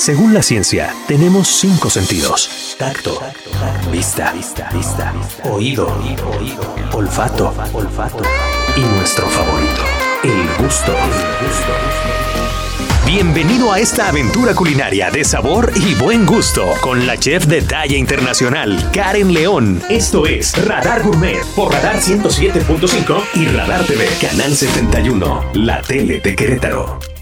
Según la ciencia, tenemos cinco sentidos. Tacto, vista, oído, olfato, olfato y nuestro favorito, el gusto. Bienvenido a esta aventura culinaria de sabor y buen gusto con la chef de talla internacional, Karen León. Esto es Radar Gourmet por Radar 107.5 y Radar TV, Canal 71, la tele de Querétaro.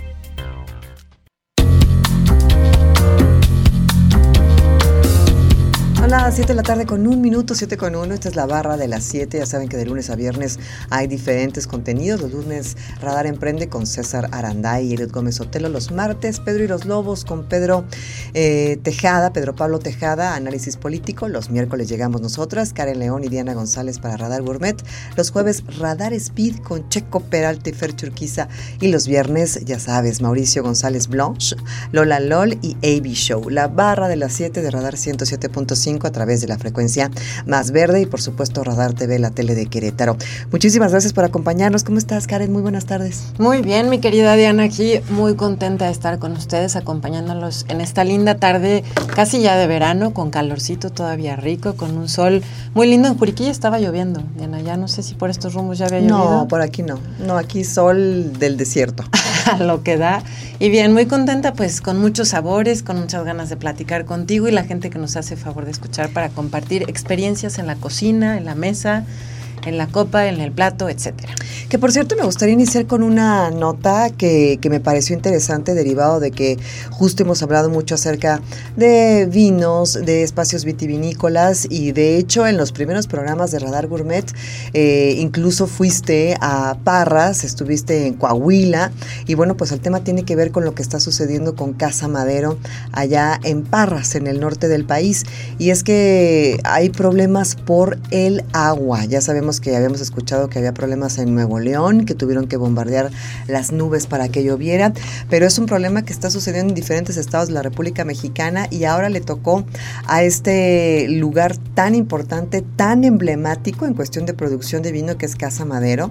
Las 7 de la tarde con un minuto, 7 con 1. Esta es la barra de las 7. Ya saben que de lunes a viernes hay diferentes contenidos. Los lunes Radar Emprende con César Aranday y Eliot Gómez Otelo. Los martes Pedro y los Lobos con Pedro eh, Tejada, Pedro Pablo Tejada, análisis político. Los miércoles llegamos nosotras, Karen León y Diana González para Radar Gourmet. Los jueves Radar Speed con Checo Peralta y Fer Churquiza. Y los viernes, ya sabes, Mauricio González Blanche, Lola LOL y AB Show. La barra de las 7 de Radar 107.5 a través de la frecuencia más verde y por supuesto Radar TV, la tele de Querétaro. Muchísimas gracias por acompañarnos. ¿Cómo estás, Karen? Muy buenas tardes. Muy bien, mi querida Diana, aquí muy contenta de estar con ustedes acompañándolos en esta linda tarde, casi ya de verano, con calorcito todavía rico, con un sol muy lindo. En Juriquilla estaba lloviendo, Diana, ya no sé si por estos rumbos ya había llovido. No, por aquí no. No, aquí sol del desierto. Lo que da. Y bien, muy contenta pues con muchos sabores, con muchas ganas de platicar contigo y la gente que nos hace favor de escuchar para compartir experiencias en la cocina, en la mesa, en la copa, en el plato, etcétera. Que por cierto me gustaría iniciar con una nota que, me pareció interesante, derivado de que justo hemos hablado mucho acerca de vinos, de espacios vitivinícolas y de hecho en los primeros programas de Radar Gourmet eh, incluso fuiste a Parras, estuviste en Coahuila y bueno pues el tema tiene que ver con lo que está sucediendo con Casa Madero allá en Parras, en el norte del país y es que hay problemas por el agua, ya sabemos que habíamos escuchado que había problemas en Nuevo León, que tuvieron que bombardear las nubes para que lloviera, pero es un problema que está sucediendo en diferentes estados de la República Mexicana y ahora le tocó a este lugar tan importante, tan emblemático en cuestión de producción de vino que es Casa Madero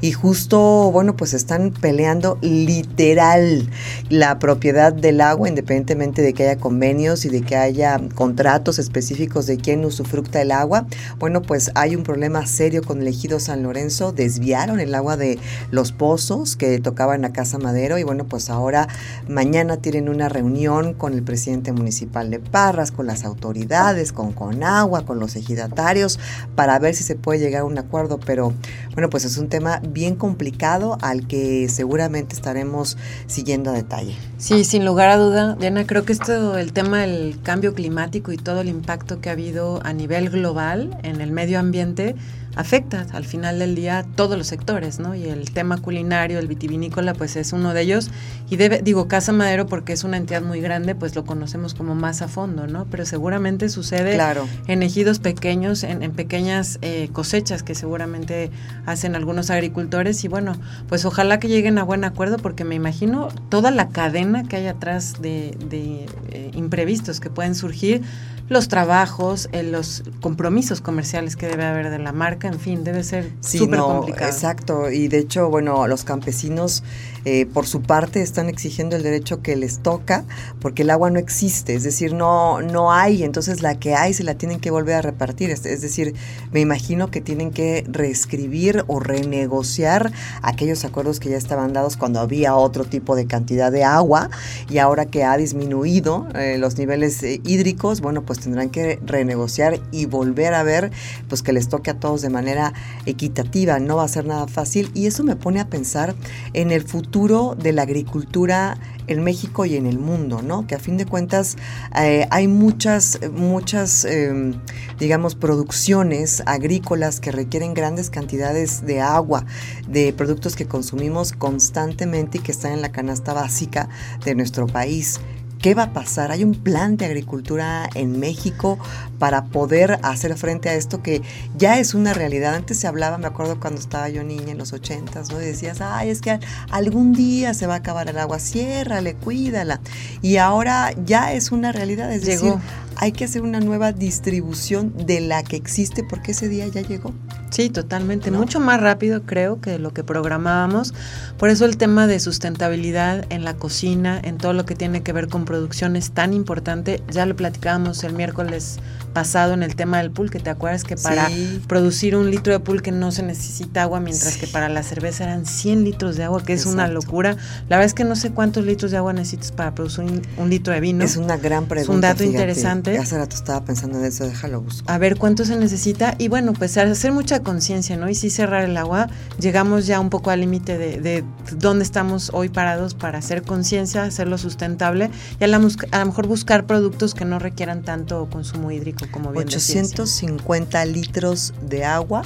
y justo, bueno, pues están peleando literal la propiedad del agua, independientemente de que haya convenios y de que haya contratos específicos de quién usufructa el agua. Bueno, pues hay un problema serio con el ejido San Lorenzo desviaron el agua de los pozos que tocaban a Casa Madero y bueno, pues ahora mañana tienen una reunión con el presidente municipal de Parras, con las autoridades, con Conagua, con los ejidatarios para ver si se puede llegar a un acuerdo, pero bueno, pues es un tema bien complicado al que seguramente estaremos siguiendo a detalle. Sí, sin lugar a duda, Diana, creo que esto, el tema del cambio climático y todo el impacto que ha habido a nivel global en el medio ambiente, afecta al final del día todos los sectores, ¿no? Y el tema culinario, el vitivinícola, pues es uno de ellos. Y debe, digo, Casa Madero, porque es una entidad muy grande, pues lo conocemos como más a fondo, ¿no? Pero seguramente sucede en ejidos pequeños, en, pequeñas eh, cosechas que seguramente hacen algunos agricultores. Y bueno, pues ojalá que lleguen a buen acuerdo, porque me imagino toda la cadena que hay atrás de, eh, imprevistos que pueden surgir los trabajos, eh, los compromisos comerciales que debe haber de la marca, en fin, debe ser súper complicado. Exacto, y de hecho, bueno, los campesinos eh, por su parte están exigiendo el derecho que les toca porque el agua no existe, es decir, no, no hay, entonces la que hay se la tienen que volver a repartir, es, decir, me imagino que tienen que reescribir o renegociar aquellos acuerdos que ya estaban dados cuando había otro tipo de cantidad de agua. Y ahora que ha disminuido eh, los niveles hídricos, bueno, pues tendrán que renegociar y volver a ver pues que les toque a todos de manera equitativa, no va a ser nada fácil y eso me pone a pensar en el futuro de la agricultura en México y en el mundo, ¿no? Que a fin de cuentas eh, hay muchas, muchas, em, digamos, producciones agrícolas que requieren grandes cantidades de agua, de productos que consumimos constantemente y que están en la canasta básica de nuestro país. ¿Qué va a pasar? ¿Hay un plan de agricultura en México para poder hacer frente a esto que ya es una realidad? Antes se hablaba, me acuerdo cuando estaba yo niña en los ochentas, ¿no? Y decías, ay, es que algún día se va a acabar el agua, ciérrale, cuídala. Y ahora ya es una realidad, es decir, hay que hacer una nueva distribución de la que existe porque ese día ya llegó. Sí, totalmente. Mucho más rápido creo que lo que programábamos. Por eso el tema de sustentabilidad en la cocina, en todo lo que tiene que ver con producción es tan importante. Ya lo platicábamos el miércoles pasado en el tema del pulque. ¿Te acuerdas que para producir un litro de pulque no se necesita agua, mientras que para la cerveza eran 100 litros de agua, que es una locura? La verdad es que no sé cuántos litros de agua necesitas para producir un, litro de vino. Es una gran pregunta. Es un dato interesante. Hace rato estaba pensando en eso, déjalo buscar. A ver cuánto se necesita y bueno, pues hacer mucha conciencia, ¿no? Y sí cerrar el agua. Llegamos ya un poco al límite de, de, dónde estamos hoy parados para hacer conciencia, hacerlo sustentable y a, la, a lo mejor buscar productos que no requieran tanto consumo hídrico como bien 850 litros de agua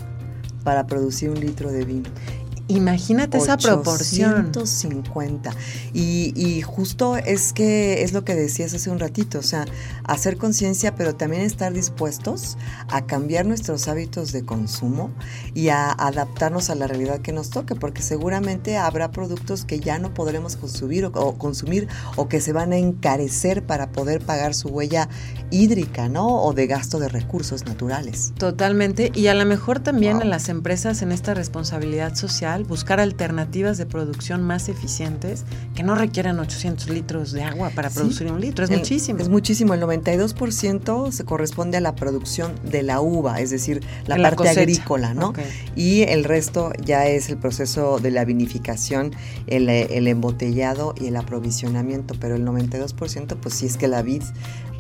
para producir un litro de vino. Imagínate esa proporción. 150. Y, y justo es que es lo que decías hace un ratito, o sea, hacer conciencia, pero también estar dispuestos a cambiar nuestros hábitos de consumo y a adaptarnos a la realidad que nos toque, porque seguramente habrá productos que ya no podremos consumir o, consumir o que se van a encarecer para poder pagar su huella hídrica, ¿no? O de gasto de recursos naturales. Totalmente. Y a lo mejor también en las empresas en esta responsabilidad social buscar alternativas de producción más eficientes que no requieran 800 litros de agua para producir un litro. Es muchísimo. Es muchísimo. El 92% se corresponde a la producción de la uva, es decir, la parte agrícola, ¿no? Y el resto ya es el proceso de la vinificación, el, el embotellado y el aprovisionamiento. Pero el 92%, pues sí es que la vid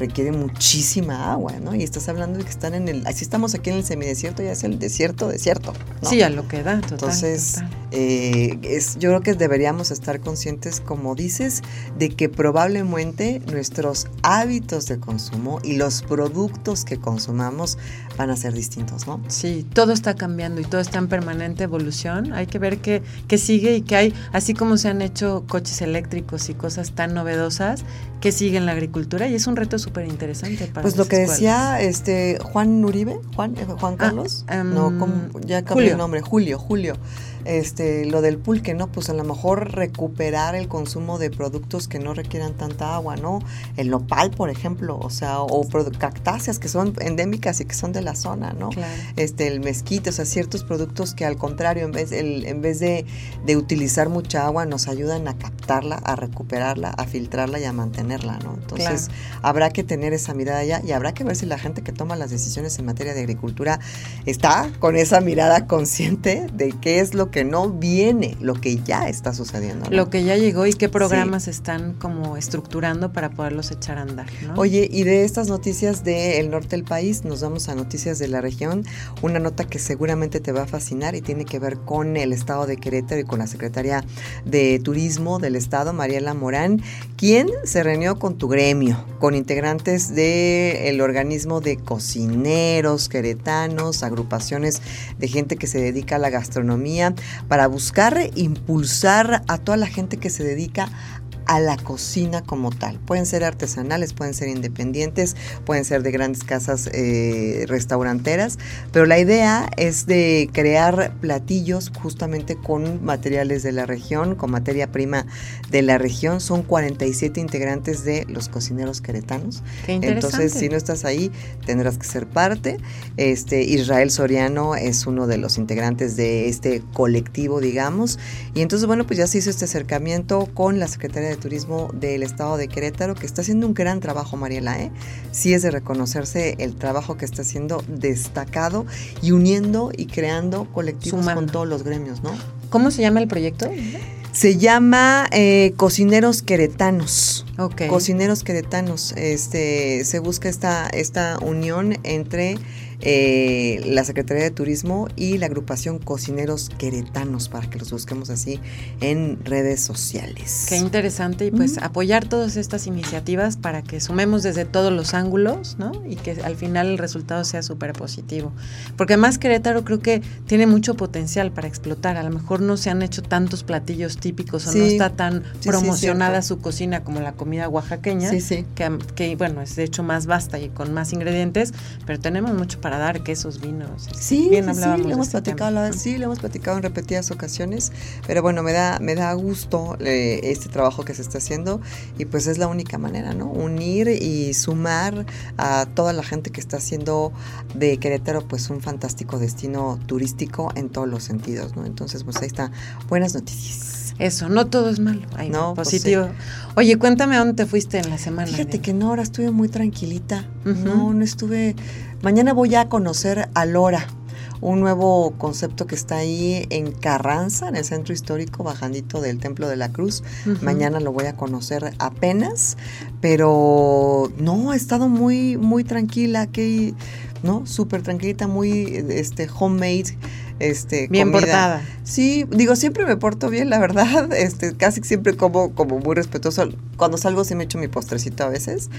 requiere muchísima agua, ¿no? Y estás hablando de que están en el, así estamos aquí en el semidesierto, ya es el desierto, desierto. Sí, a lo que da, total. Entonces, eh, es, yo creo que deberíamos estar conscientes, como dices, de que probablemente nuestros hábitos de consumo y los productos que consumamos van a ser distintos, ¿no? Sí, todo está cambiando y todo está en permanente evolución. Hay que ver qué, qué sigue y qué hay, así como se han hecho coches eléctricos y cosas tan novedosas, que sigue en la agricultura y es un reto súper interesante para Pues lo que decía este Juan Uribe, Juan, eh, Juan ah, Carlos, no, em, ya cambió el nombre, Julio, Julio este, lo del pulque, ¿no? Pues a lo mejor recuperar el consumo de productos que no requieran tanta agua, ¿no? El nopal, por ejemplo, o sea, o cactáceas que son endémicas y que son de la zona, ¿no? Este, el mezquite, o sea, ciertos productos que al contrario, en vez, el, en vez de, de, utilizar mucha agua, nos ayudan a captarla, a recuperarla, a filtrarla y a mantenerla, ¿no? Entonces, habrá que tener esa mirada ya y habrá que ver si la gente que toma las decisiones en materia de agricultura está con esa mirada consciente de qué es lo que no viene, lo que ya está sucediendo. Lo que ya llegó y qué programas están como estructurando para poderlos echar a andar. Oye, y de estas noticias del norte del país, nos vamos a noticias de la región. Una nota que seguramente te va a fascinar y tiene que ver con el estado de Querétaro y con la secretaria de Turismo del estado, Mariela Morán, quien se reunió con tu gremio, con integrantes del organismo de cocineros queretanos, agrupaciones de gente que se dedica a la gastronomía para buscar impulsar a toda la gente que se dedica a la cocina como tal. Pueden ser artesanales, pueden ser independientes, pueden ser de grandes casas eh, restauranteras, pero la idea es de crear platillos justamente con materiales de la región, con materia prima de la región. Son 47 integrantes de los cocineros queretanos. Entonces, si no estás ahí, tendrás que ser parte. Este Israel Soriano es uno de los integrantes de este colectivo, digamos. Y entonces, bueno, pues ya se hizo este acercamiento con la Secretaría de Turismo del Estado de Querétaro, que está haciendo un gran trabajo, Mariela. ¿eh? Sí es de reconocerse el trabajo que está haciendo destacado y uniendo y creando colectivos con todos los gremios, ¿no? ¿Cómo se llama el proyecto? Se llama eh, Cocineros Queretanos. Okay. Cocineros Queretanos. Este, se busca esta, esta unión entre eh, la Secretaría de Turismo y la agrupación Cocineros Queretanos, para que los busquemos así en redes sociales. Qué interesante, y pues apoyar todas estas iniciativas para que sumemos desde todos los ángulos, ¿no? Y que al final el resultado sea súper positivo. Porque además Querétaro creo que tiene mucho potencial para explotar. A lo mejor no se han hecho tantos platillos típicos o no está tan promocionada su cocina como la comida oaxaqueña, que, que bueno, es de hecho más vasta y con más ingredientes, pero tenemos mucho para para dar quesos, vinos. Sí, bien sí, sí, le hemos este platicado, sí, le hemos platicado en repetidas ocasiones, pero bueno, me da, me da gusto eh, este trabajo que se está haciendo y pues es la única manera, ¿no? Unir y sumar a toda la gente que está haciendo de Querétaro pues un fantástico destino turístico en todos los sentidos, ¿no? Entonces, pues ahí está, buenas noticias. Eso, no todo es malo, no, pues positivo. Oye, cuéntame a dónde te fuiste en la semana. Fíjate que no, ahora estuve muy tranquilita. No, no estuve. Mañana voy a conocer a Lora, un nuevo concepto que está ahí en Carranza, en el centro histórico, bajandito del Templo de la Cruz. Mañana lo voy a conocer apenas, pero no, he estado muy, muy tranquila, que, ¿no? Súper tranquilita, muy este, homemade este, bien portada. Sí, digo, siempre me porto bien, la verdad. Este, casi siempre como, como muy respetuoso. Cuando salgo sí me echo mi postrecito a veces,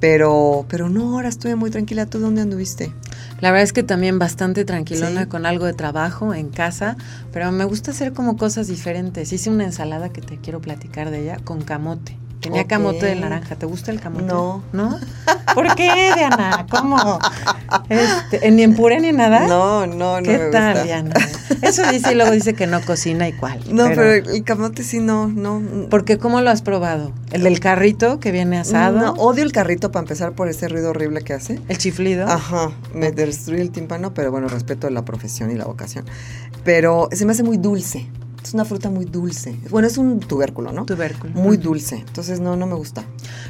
pero, pero no, ahora estuve muy tranquila. ¿Tú dónde anduviste? La verdad es que también bastante tranquilona con algo de trabajo en casa, pero me gusta hacer como cosas diferentes. Hice una ensalada que te quiero platicar de ella con camote. Tenía camote de naranja. ¿Te gusta el camote? No. ¿No? ¿Por qué, Diana? ¿Cómo? Este, ¿Ni en puré ni nada? No, no, no. ¿Qué tal, Diana? Eso dice y luego dice que no cocina y cuál. No, pero, el camote sí no, no. ¿Por qué? ¿Cómo lo has probado? ¿El del carrito que viene asado? No, odio el carrito para empezar por ese ruido horrible que hace. ¿El chiflido? Ajá, me destruye el tímpano, pero bueno, respeto la profesión y la vocación. Pero se me hace muy dulce. Es una fruta muy dulce. Bueno, es un tubérculo, ¿no? Tubérculo. Muy dulce. Entonces, no, no me gusta.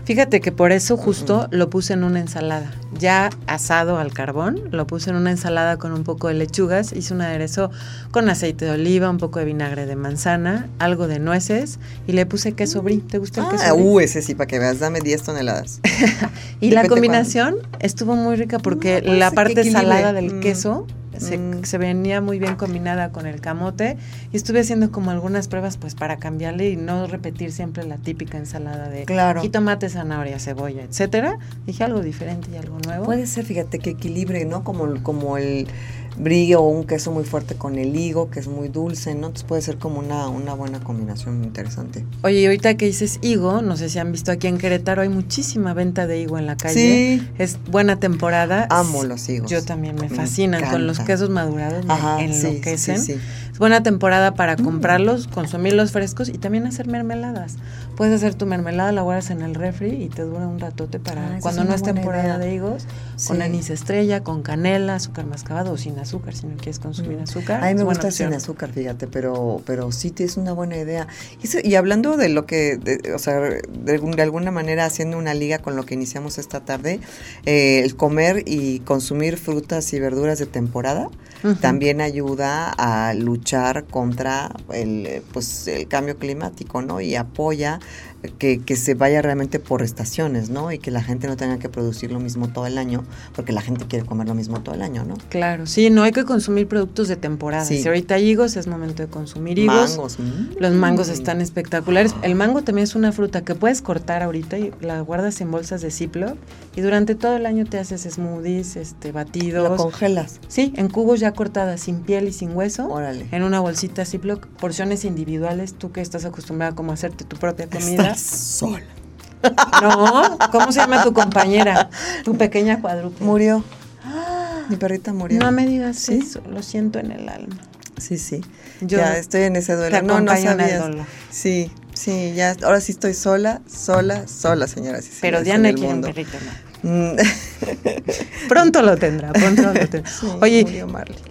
Fíjate que por eso justo lo puse en una ensalada. Ya asado al carbón, lo puse en una ensalada con un poco de lechugas. Hice un aderezo con aceite de oliva, un poco de vinagre de manzana, algo de nueces y le puse queso brie. ¿Te gusta el queso ah, Uh, ese sí, para que veas. Dame 10 toneladas. y la combinación estuvo muy rica porque pues, la parte salada del mm. queso Mm. se, venía muy bien combinada con el camote y estuve haciendo como algunas pruebas pues para cambiarle y no repetir siempre la típica ensalada de claro. jitomate, zanahoria, cebolla, etcétera. Dije algo diferente y algo nuevo. Puede ser, fíjate, que equilibre, ¿no? Como, como el brillo o un queso muy fuerte con el higo, que es muy dulce, ¿no? Entonces puede ser como una, una buena combinación interesante. Oye, y ahorita que dices higo, no sé si han visto aquí en Querétaro, hay muchísima venta de higo en la calle. Sí. Es buena temporada. Amo los higos. Yo también me fascinan. con los quesos madurados me enloquecen. Sí, es buena temporada para mm. comprarlos, consumirlos frescos y también hacer mermeladas. Puedes hacer tu mermelada, la guardas en el refri y te dura un ratote para ah, cuando no es temporada de higos, con anís estrella, con canela, azúcar mascabado o sin azúcar, si no quieres consumir mm. azúcar. A mí me gusta sin azúcar, fíjate, pero, pero sí es una buena idea. Y, hablando de lo que, o sea, de, alguna manera haciendo una liga con lo que iniciamos esta tarde, eh, el comer y consumir frutas y verduras de temporada también ayuda a luchar contra el, pues, el cambio climático, ¿no? Y apoya que, que, se vaya realmente por estaciones, ¿no? Y que la gente no tenga que producir lo mismo todo el año, porque la gente quiere comer lo mismo todo el año, ¿no? Claro, sí, no hay que consumir productos de temporada. Si ahorita hay higos, es momento de consumir higos. Mangos. Mm. Los mangos están espectaculares. El mango también es una fruta que puedes cortar ahorita y la guardas en bolsas de Ziploc y durante todo el año te haces smoothies, este, batidos. ¿Lo congelas? Sí, en cubos ya cortadas, sin piel y sin hueso. Órale. En una bolsita Ziploc, porciones individuales, tú que estás acostumbrada como a hacerte tu propia comida sola. No, ¿cómo se llama tu compañera? Tu pequeña cuadrúpeda. Murió. Mi perrita murió. No me digas eso, lo siento en el alma. Sí, sí. Yo ya estoy en ese duelo. no, no sabías. Sí, sí, ya ahora sí estoy sola, sola, sola, señora. Pero Diana quiere un perrito, ¿no? Pronto lo tendrá, pronto lo tendrá. Oye,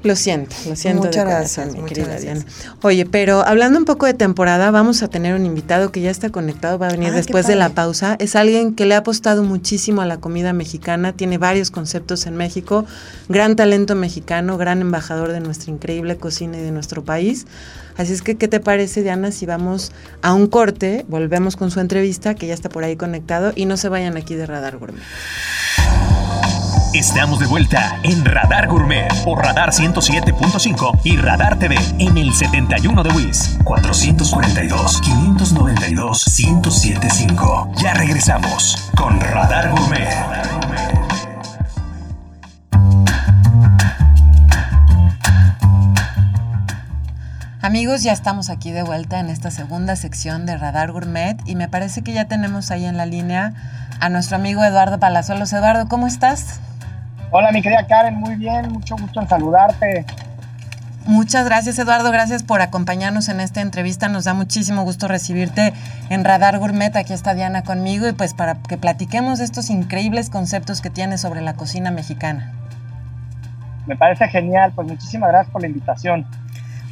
lo siento, lo siento. Muchas gracias, mi querida Diana. Oye, pero hablando un poco de temporada, vamos a tener un invitado que ya está conectado, va a venir ah, después de la pausa. Es alguien que le ha apostado muchísimo a la comida mexicana, tiene varios conceptos en México, gran talento mexicano, gran embajador de nuestra increíble cocina y de nuestro país. Así es que, ¿qué te parece, Diana, si vamos a un corte, volvemos con su entrevista, que ya está por ahí conectado, y no se vayan aquí de Radar Gourmet? Estamos de vuelta en Radar Gourmet por Radar 107.5 y Radar TV en el 71 de WIS 442 592 1075. Ya regresamos con Radar Gourmet. Amigos, ya estamos aquí de vuelta en esta segunda sección de Radar Gourmet y me parece que ya tenemos ahí en la línea a nuestro amigo Eduardo Palazuelos. Eduardo, ¿cómo estás? Hola, mi querida Karen, muy bien, mucho gusto en saludarte. Muchas gracias, Eduardo. Gracias por acompañarnos en esta entrevista. Nos da muchísimo gusto recibirte en Radar Gourmet. Aquí está Diana conmigo y pues para que platiquemos estos increíbles conceptos que tienes sobre la cocina mexicana. Me parece genial. Pues muchísimas gracias por la invitación.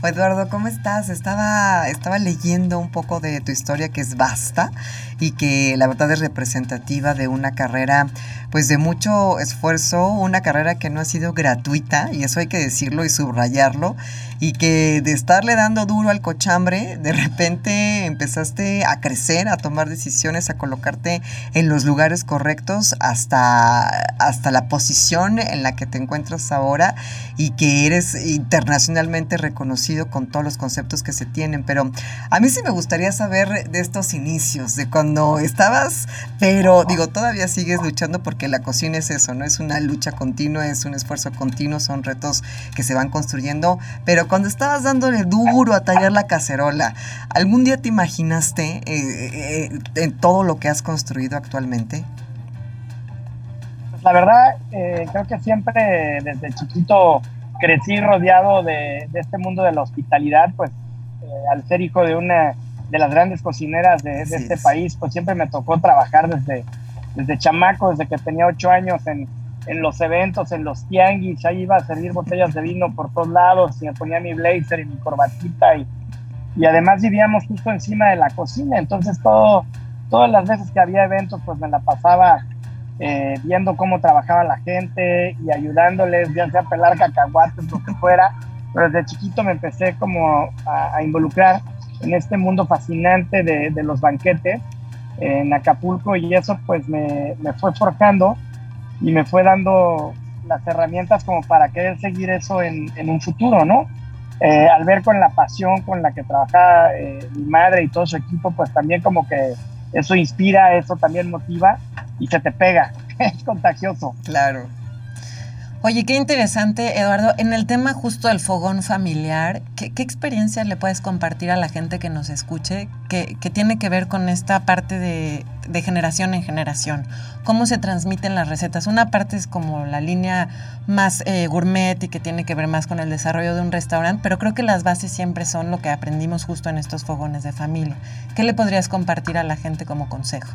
Eduardo, ¿cómo estás? Estaba, estaba leyendo un poco de tu historia que es vasta y que la verdad es representativa de una carrera pues de mucho esfuerzo, una carrera que no ha sido gratuita y eso hay que decirlo y subrayarlo y que de estarle dando duro al cochambre, de repente empezaste a crecer, a tomar decisiones, a colocarte en los lugares correctos hasta, hasta la posición en la que te encuentras ahora y que eres internacionalmente reconocido con todos los conceptos que se tienen. Pero a mí sí me gustaría saber de estos inicios, de cuando estabas, pero digo, todavía sigues luchando porque la cocina es eso, ¿no? Es una lucha continua, es un esfuerzo continuo, son retos que se van construyendo, pero cuando estabas dándole duro a tallar la cacerola, ¿algún día te imaginaste eh, eh, en todo lo que has construido actualmente? Pues la verdad, eh, creo que siempre desde chiquito crecí rodeado de, este mundo de la hospitalidad, pues al ser hijo de una de las grandes cocineras de, este país, pues siempre me tocó trabajar desde, desde chamaco, desde que tenía ocho años en, en los eventos, en los tianguis, ahí iba a servir botellas de vino por todos lados y me ponía mi blazer y mi corbatita y, y además vivíamos justo encima de la cocina, entonces todo, todas las veces que había eventos pues me la pasaba eh, viendo cómo trabajaba la gente y ayudándoles, ya sea pelar cacahuates, lo que fuera, pero desde chiquito me empecé como a, involucrar en este mundo fascinante de, de, los banquetes en Acapulco y eso pues me, me fue forjando y me fue dando las herramientas como para querer seguir eso en, en un futuro, ¿no? Eh, al ver con la pasión con la que trabaja eh, mi madre y todo su equipo, pues también como que eso inspira, eso también motiva y se te pega, es contagioso. Claro. Oye, qué interesante, Eduardo. En el tema justo del fogón familiar, ¿qué, experiencia le puedes compartir a la gente que nos escuche que, tiene que ver con esta parte de, generación en generación? ¿Cómo se transmiten las recetas? Una parte es como la línea más eh, gourmet y que tiene que ver más con el desarrollo de un restaurante, pero creo que las bases siempre son lo que aprendimos justo en estos fogones de familia. ¿Qué le podrías compartir a la gente como consejo?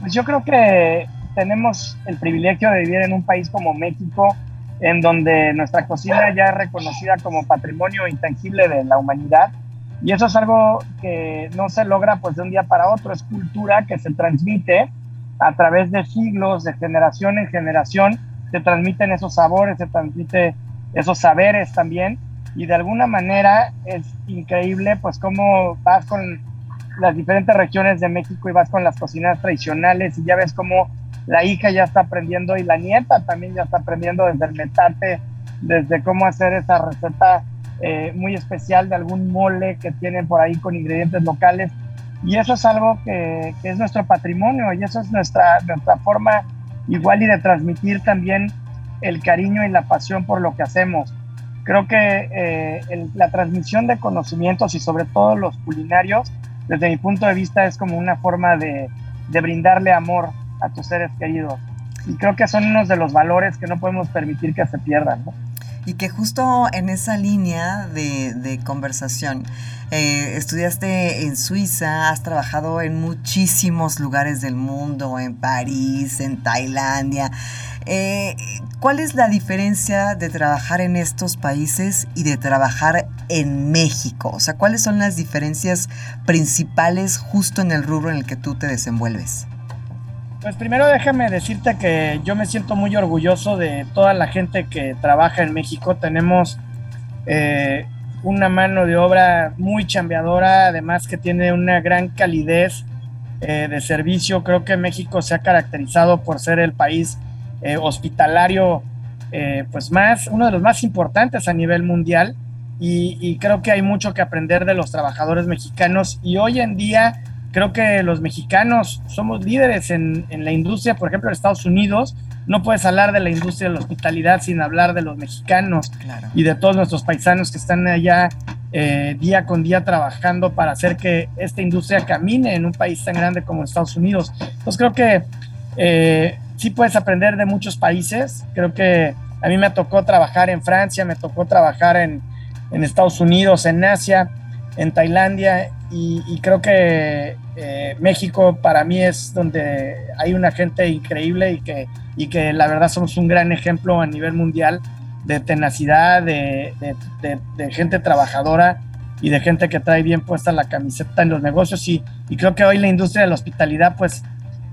Pues yo creo que tenemos el privilegio de vivir en un país como México, en donde nuestra cocina ya es reconocida como patrimonio intangible de la humanidad. Y eso es algo que no se logra pues de un día para otro, es cultura que se transmite a través de siglos, de generación en generación, se transmiten esos sabores, se transmiten esos saberes también. Y de alguna manera es increíble pues cómo vas con las diferentes regiones de México y vas con las cocinas tradicionales y ya ves cómo la hija ya está aprendiendo y la nieta también ya está aprendiendo desde el metate, desde cómo hacer esa receta eh, muy especial de algún mole que tienen por ahí con ingredientes locales. Y eso es algo que, es nuestro patrimonio y eso es nuestra, nuestra forma igual y de transmitir también el cariño y la pasión por lo que hacemos. Creo que eh, la transmisión de conocimientos y sobre todo los culinarios, desde mi punto de vista, es como una forma de, de brindarle amor a tus seres queridos. Y creo que son unos de los valores que no podemos permitir que se pierdan. Y que justo en esa línea de, conversación, eh, estudiaste en Suiza, has trabajado en muchísimos lugares del mundo, en París, en Tailandia. Eh, ¿Cuál es la diferencia de trabajar en estos países y de trabajar en México? O sea, ¿cuáles son las diferencias principales justo en el rubro en el que tú te desenvuelves? Pues primero déjame decirte que yo me siento muy orgulloso de toda la gente que trabaja en México. Tenemos eh, una mano de obra muy chambeadora, además que tiene una gran calidez eh, de servicio. Creo que México se ha caracterizado por ser el país eh, hospitalario, pues más, uno de los más importantes a nivel mundial. Y, y creo que hay mucho que aprender de los trabajadores mexicanos. Y hoy en día Creo que los mexicanos somos líderes en, la industria, por ejemplo, en Estados Unidos. No puedes hablar de la industria de la hospitalidad sin hablar de los mexicanos y de todos nuestros paisanos que están allá eh, día con día trabajando para hacer que esta industria camine en un país tan grande como Estados Unidos. Entonces creo que eh, sí puedes aprender de muchos países. Creo que a mí me tocó trabajar en Francia, me tocó trabajar en, en Estados Unidos, en Asia, en Tailandia y, creo que eh, México para mí es donde hay una gente increíble y que, y que la verdad somos un gran ejemplo a nivel mundial de tenacidad, de, gente trabajadora y de gente que trae bien puesta la camiseta en los negocios. Y, y, creo que hoy la industria de la hospitalidad pues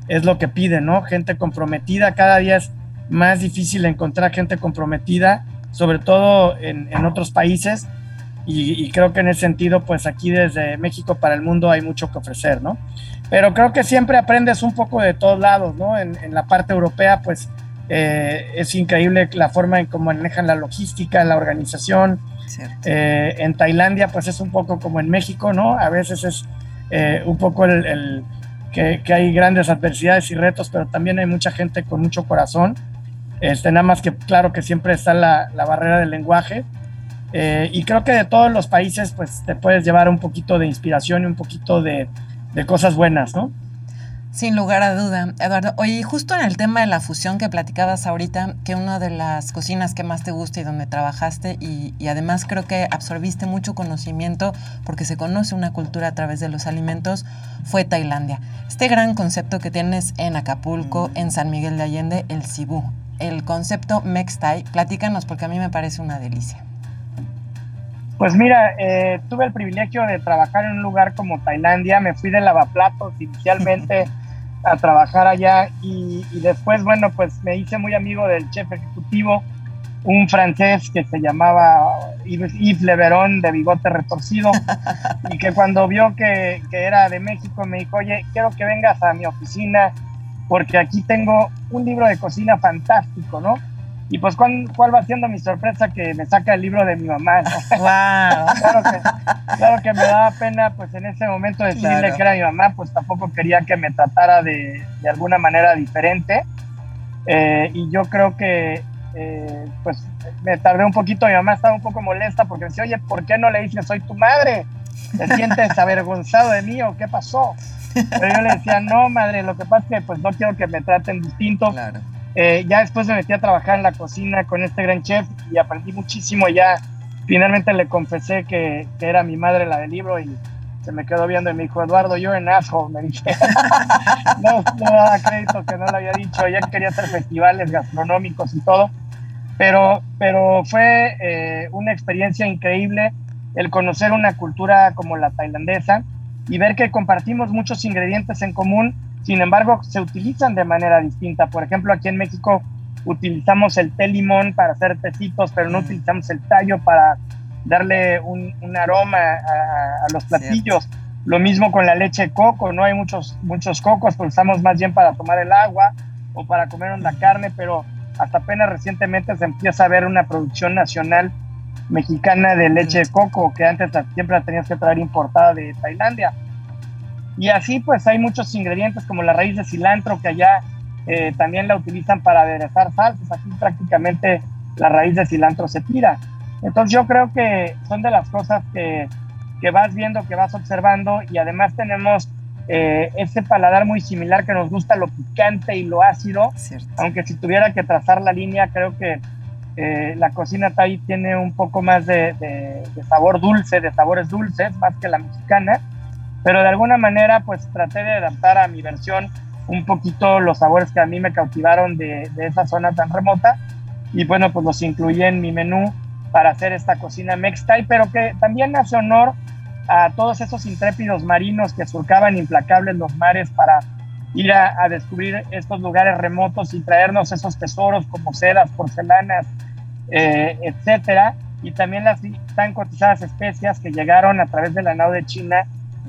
es lo que pide, ¿no? Gente comprometida, cada día es más difícil encontrar gente comprometida, sobre todo en otros países y, creo que en ese sentido, pues aquí desde México para el mundo hay mucho que ofrecer, ¿no? Pero creo que siempre aprendes un poco de todos lados, ¿no? En, la parte europea, pues eh, es increíble la forma en cómo manejan la logística, la organización. Eh, en Tailandia, pues es un poco como en México, ¿no? A veces es eh, un poco el, que, hay grandes adversidades y retos, pero también hay mucha gente con mucho corazón. Este, nada más que claro que siempre está la, la barrera del lenguaje, eh, y creo que de todos los países, pues te puedes llevar un poquito de inspiración y un poquito de, cosas buenas, ¿no? Sin lugar a duda, Eduardo. Oye, justo en el tema de la fusión que platicabas ahorita, que una de las cocinas que más te gusta y donde trabajaste, y, y, además creo que absorbiste mucho conocimiento porque se conoce una cultura a través de los alimentos, fue Tailandia. Este gran concepto que tienes en Acapulco, en San Miguel de Allende, el Cibú, el concepto Mextai, platícanos porque a mí me parece una delicia. Pues mira, eh, tuve el privilegio de trabajar en un lugar como Tailandia, me fui de lavaplatos inicialmente a trabajar allá y, después, bueno, pues me hice muy amigo del chef ejecutivo, un francés que se llamaba Yves Leveron de bigote retorcido y que cuando vio que, que era de México me dijo, oye, quiero que vengas a mi oficina porque aquí tengo un libro de cocina fantástico, ¿no? Y pues, ¿cuál, ¿cuál, va siendo mi sorpresa? Que me saca el libro de mi mamá. claro, que, claro, que, me daba pena, pues en ese momento decirle que era mi mamá, pues tampoco quería que me tratara de, de alguna manera diferente. Eh, y yo creo que, eh, pues me tardé un poquito. Mi mamá estaba un poco molesta porque me decía, oye, ¿por qué no le dices soy tu madre? ¿Te sientes avergonzado de mí o qué pasó? Pero yo le decía, no, madre, lo que pasa es que pues no quiero que me traten distinto. Claro eh, ya después me metí a trabajar en la cocina con este gran chef y aprendí muchísimo. Y ya finalmente le confesé que, que, era mi madre la del libro y se me quedó viendo y me dijo, Eduardo, you're an asshole, me dije. no, no daba crédito que no lo había dicho. Ella quería hacer festivales gastronómicos y todo. Pero, pero fue eh, una experiencia increíble el conocer una cultura como la tailandesa y ver que compartimos muchos ingredientes en común sin embargo, se utilizan de manera distinta. Por ejemplo, aquí en México utilizamos el té limón para hacer tecitos, pero no mm. utilizamos el tallo para darle un, aroma a, los platillos. Lo mismo con la leche de coco, no hay muchos, muchos cocos, pero usamos más bien para tomar el agua o para comer la carne, pero hasta apenas recientemente se empieza a ver una producción nacional mexicana de leche de coco, que antes siempre la tenías que traer importada de Tailandia. Y así pues hay muchos ingredientes como la raíz de cilantro que allá eh, también la utilizan para aderezar salsas. Aquí prácticamente la raíz de cilantro se tira. Entonces yo creo que son de las cosas que, que vas viendo, que vas observando y además tenemos eh, ese paladar muy similar que nos gusta lo picante y lo ácido. Aunque si tuviera que trazar la línea, creo que eh, la cocina thai tiene un poco más de, de sabor dulce, de sabores dulces, más que la mexicana pero de alguna manera pues traté de adaptar a mi versión un poquito los sabores que a mí me cautivaron de, de esa zona tan remota. Y bueno pues los incluí en mi menú para hacer esta cocina Mextay, pero que también hace honor a todos esos intrépidos marinos que surcaban implacables los mares para ir a, descubrir estos lugares remotos y traernos esos tesoros como sedas, porcelanas, eh, etcétera, y también las tan cotizadas especias que llegaron a través de la nao de China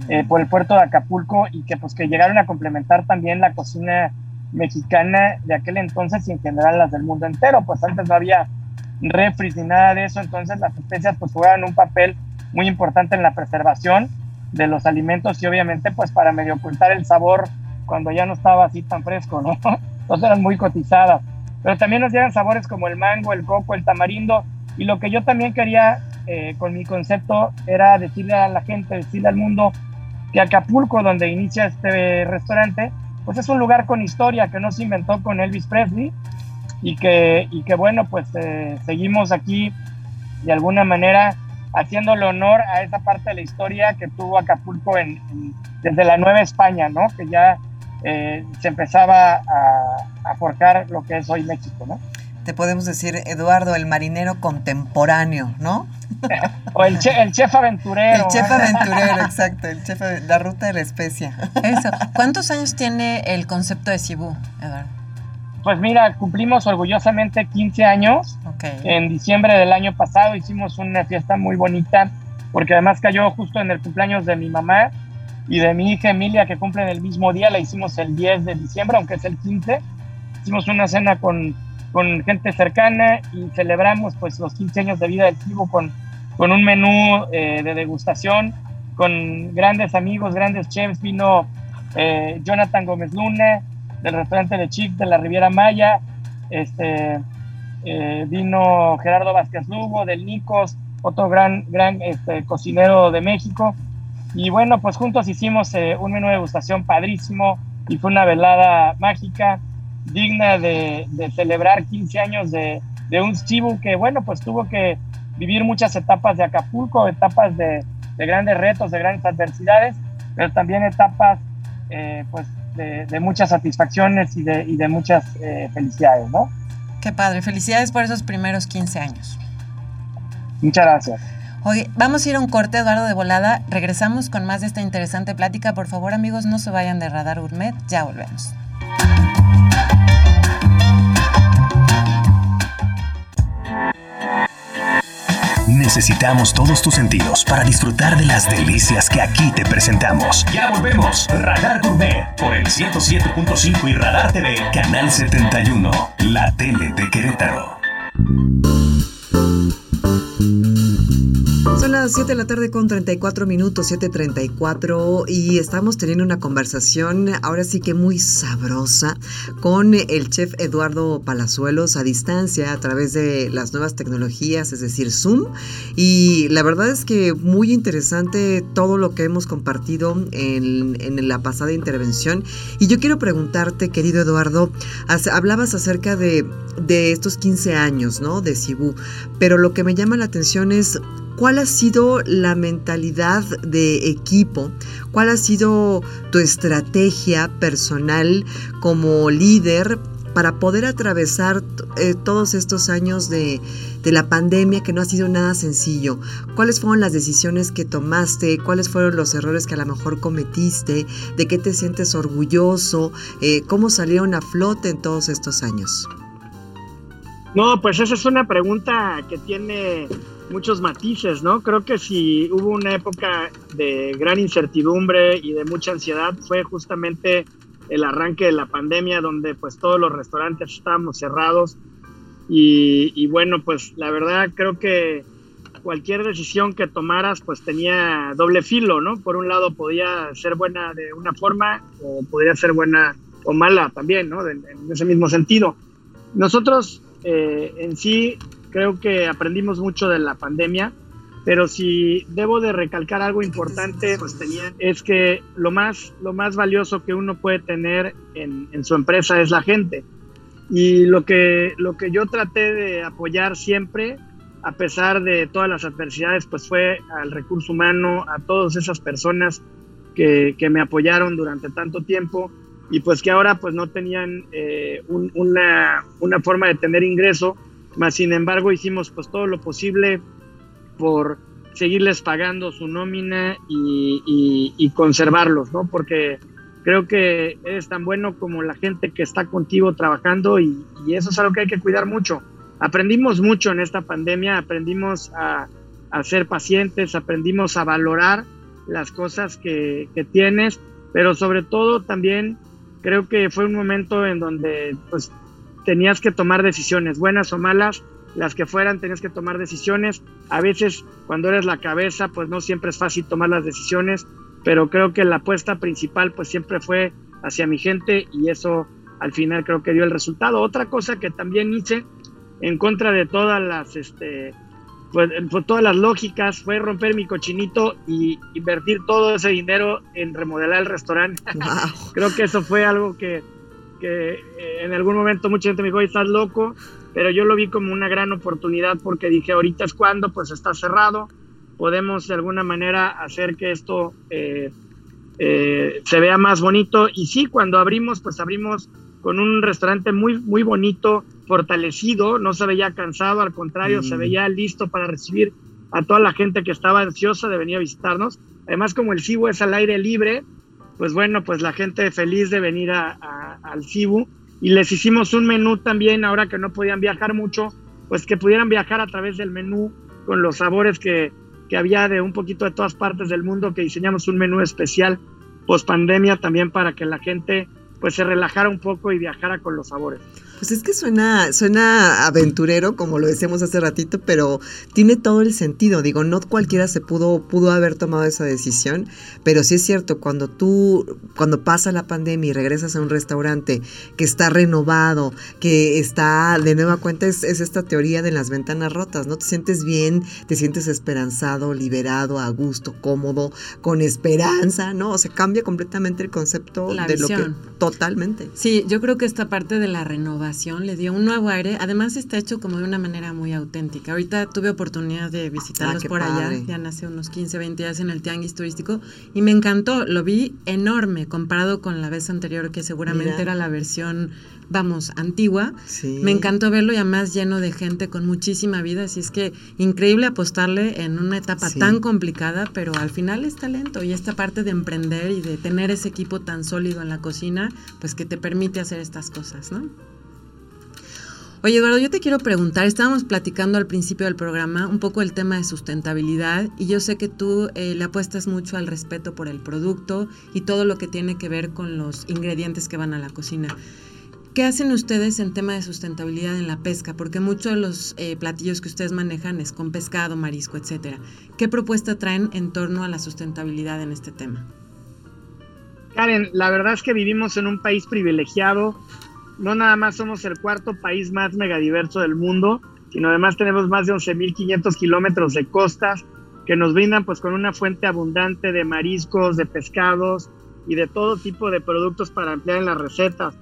eh, por el puerto de Acapulco y que pues que llegaron a complementar también la cocina mexicana de aquel entonces y en general las del mundo entero, pues antes no había refris ni nada de eso, entonces las especias pues juegan un papel muy importante en la preservación de los alimentos y obviamente pues para medio ocultar el sabor cuando ya no estaba así tan fresco, ¿no? Entonces eran muy cotizadas. Pero también nos llegan sabores como el mango, el coco, el tamarindo y lo que yo también quería eh, con mi concepto era decirle a la gente, decirle al mundo que Acapulco, donde inicia este restaurante, pues es un lugar con historia que no se inventó con Elvis Presley y que, bueno, pues eh, seguimos aquí de alguna manera haciéndole honor a esa parte de la historia que tuvo Acapulco en, desde la Nueva España, ¿no? Que ya eh, se empezaba a, a, forjar lo que es hoy México, ¿no? Te podemos decir, Eduardo, el marinero contemporáneo, ¿no? o el, el, chef aventurero. El chef aventurero, exacto, el chef, la ruta de la especia. Eso. ¿Cuántos años tiene el concepto de Cibú, Eduardo? Pues mira, cumplimos orgullosamente 15 años. Okay. En diciembre del año pasado hicimos una fiesta muy bonita, porque además cayó justo en el cumpleaños de mi mamá y de mi hija Emilia, que cumple en el mismo día. La hicimos el 10 de diciembre, aunque es el 15. Hicimos una cena con, con gente cercana y celebramos pues los 15 años de vida del Cibo con, con un menú eh, de degustación, con grandes amigos, grandes chefs. Vino eh, Jonathan Gómez Luna, del restaurante de Chic de la Riviera Maya, este, eh, vino Gerardo Vázquez Lugo del Nicos, otro gran, gran este, cocinero de México. Y bueno, pues juntos hicimos eh, un menú de degustación padrísimo y fue una velada mágica, digna de, de celebrar 15 años de, de, un Chibu que, bueno, pues tuvo que vivir muchas etapas de Acapulco, etapas de, de grandes retos, de grandes adversidades, pero también etapas, eh, pues, de, muchas satisfacciones y de, y de muchas eh, felicidades, ¿no? Qué padre, felicidades por esos primeros 15 años. Muchas gracias. Oye, vamos a ir a un corte, Eduardo de Volada. Regresamos con más de esta interesante plática. Por favor, amigos, no se vayan de Radar Gourmet. Ya volvemos. Necesitamos todos tus sentidos para disfrutar de las delicias que aquí te presentamos. Ya volvemos. Radar Gourmet por el 107.5 y Radar TV, Canal 71, la tele de Querétaro. Las 7 de la tarde con 34 minutos, 7.34 y estamos teniendo una conversación ahora sí que muy sabrosa con el chef Eduardo Palazuelos a distancia a través de las nuevas tecnologías, es decir, Zoom. Y la verdad es que muy interesante todo lo que hemos compartido en, en la pasada intervención. Y yo quiero preguntarte, querido Eduardo, hablabas acerca de, de estos 15 años, ¿no? De Cibú, pero lo que me llama la atención es ¿Cuál ha sido la mentalidad de equipo? ¿Cuál ha sido tu estrategia personal como líder para poder atravesar eh, todos estos años de, la pandemia que no ha sido nada sencillo? ¿Cuáles fueron las decisiones que tomaste? ¿Cuáles fueron los errores que a lo mejor cometiste? ¿De qué te sientes orgulloso? Eh, ¿Cómo salieron a flote en todos estos años? No, pues esa es una pregunta que tiene muchos matices, ¿no? Creo que si hubo una época de gran incertidumbre y de mucha ansiedad fue justamente el arranque de la pandemia donde pues todos los restaurantes estábamos cerrados y, bueno pues la verdad creo que cualquier decisión que tomaras pues tenía doble filo, ¿no? Por un lado podía ser buena de una forma o podría ser buena o mala también, ¿no? En, ese mismo sentido. Nosotros eh, en sí creo que aprendimos mucho de la pandemia, pero si debo de recalcar algo importante, pues tenía, es que lo más, lo más valioso que uno puede tener en, en, su empresa es la gente. Y lo que, lo que yo traté de apoyar siempre, a pesar de todas las adversidades, pues fue al recurso humano, a todas esas personas que, que me apoyaron durante tanto tiempo y pues que ahora pues no tenían eh, una, una forma de tener ingreso más sin embargo, hicimos pues todo lo posible por seguirles pagando su nómina y, conservarlos, ¿no? Porque creo que eres tan bueno como la gente que está contigo trabajando y, eso es algo que hay que cuidar mucho. Aprendimos mucho en esta pandemia, aprendimos a, ser pacientes, aprendimos a valorar las cosas que, que, tienes, pero sobre todo también creo que fue un momento en donde pues tenías que tomar decisiones, buenas o malas, las que fueran, tenías que tomar decisiones. A veces cuando eres la cabeza, pues no siempre es fácil tomar las decisiones, pero creo que la apuesta principal pues siempre fue hacia mi gente y eso al final creo que dio el resultado. Otra cosa que también hice en contra de todas las, este, pues, fue todas las lógicas, fue romper mi cochinito y invertir todo ese dinero en remodelar el restaurante. Creo que eso fue algo que, que eh, en algún momento mucha gente me dijo, estás loco, pero yo lo vi como una gran oportunidad porque dije, ahorita es cuando, pues está cerrado, podemos de alguna manera hacer que esto eh, eh, se vea más bonito. Y sí, cuando abrimos, pues abrimos con un restaurante muy, muy bonito, fortalecido, no se veía cansado, al contrario, se mm. veía listo para recibir a toda la gente que estaba ansiosa de venir a visitarnos. Además, como el Cibu es al aire libre, pues bueno, pues la gente feliz de venir al Cibu. Y les hicimos un menú también, ahora que no podían viajar mucho, pues que pudieran viajar a través del menú con los sabores que, que había de un poquito de todas partes del mundo, que diseñamos un menú especial post pandemia también para que la gente pues se relajara un poco y viajara con los sabores. Pues es que suena, suena aventurero, como lo decíamos hace ratito, pero tiene todo el sentido. Digo, no cualquiera se pudo, pudo haber tomado esa decisión, pero sí es cierto, cuando tú, cuando pasa la pandemia y regresas a un restaurante que está renovado, que está de nueva cuenta, es, esta teoría de las ventanas rotas, ¿no? Te sientes bien, te sientes esperanzado, liberado, a gusto, cómodo, con esperanza, ¿no? O sea, cambia completamente el concepto de lo que totalmente. Sí, yo creo que esta parte de la renovación le dio un nuevo aire. Además está hecho como de una manera muy auténtica. Ahorita tuve oportunidad de visitarlos ah, por allá, ya hace unos 15, 20 días en el Tianguis Turístico y me encantó. Lo vi enorme comparado con la vez anterior que seguramente era la versión vamos, antigua. Me encantó verlo y además lleno de gente con muchísima vida, así es que increíble apostarle en una etapa tan complicada, pero al final es talento y esta parte de emprender y de tener ese equipo tan sólido en la cocina, pues que te permite hacer estas cosas, ¿no? Oye, Eduardo, yo te quiero preguntar, estábamos platicando al principio del programa un poco el tema de sustentabilidad y yo sé que tú eh, le apuestas mucho al respeto por el producto y todo lo que tiene que ver con los ingredientes que van a la cocina. ¿Qué hacen ustedes en tema de sustentabilidad en la pesca? Porque muchos de los eh, platillos que ustedes manejan es con pescado, marisco, etcétera. ¿Qué propuesta traen en torno a la sustentabilidad en este tema? Karen, la verdad es que vivimos en un país privilegiado no nada más somos el cuarto país más megadiverso del mundo, sino además tenemos más de 11.500 kilómetros de costas que nos brindan pues con una fuente abundante de mariscos, de pescados y de todo tipo de productos para emplear en las recetas.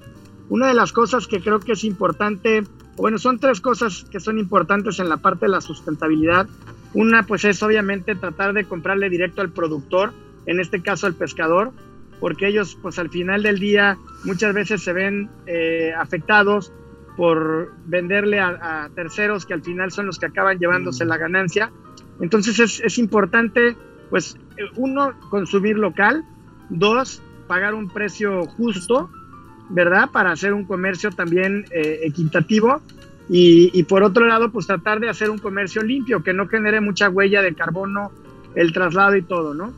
Una de las cosas que creo que es importante, bueno, son tres cosas que son importantes en la parte de la sustentabilidad. Una pues es obviamente tratar de comprarle directo al productor, en este caso al pescador, porque ellos pues al final del día muchas veces se ven eh, afectados por venderle a, terceros que al final son los que acaban llevándose la ganancia. Entonces es, es importante, pues, uno, consumir local, dos, pagar un precio justo, ¿verdad? Para hacer un comercio también eh, equitativo. Y, y, por otro lado, pues tratar de hacer un comercio limpio, que no genere mucha huella de carbono, el traslado y todo, ¿no?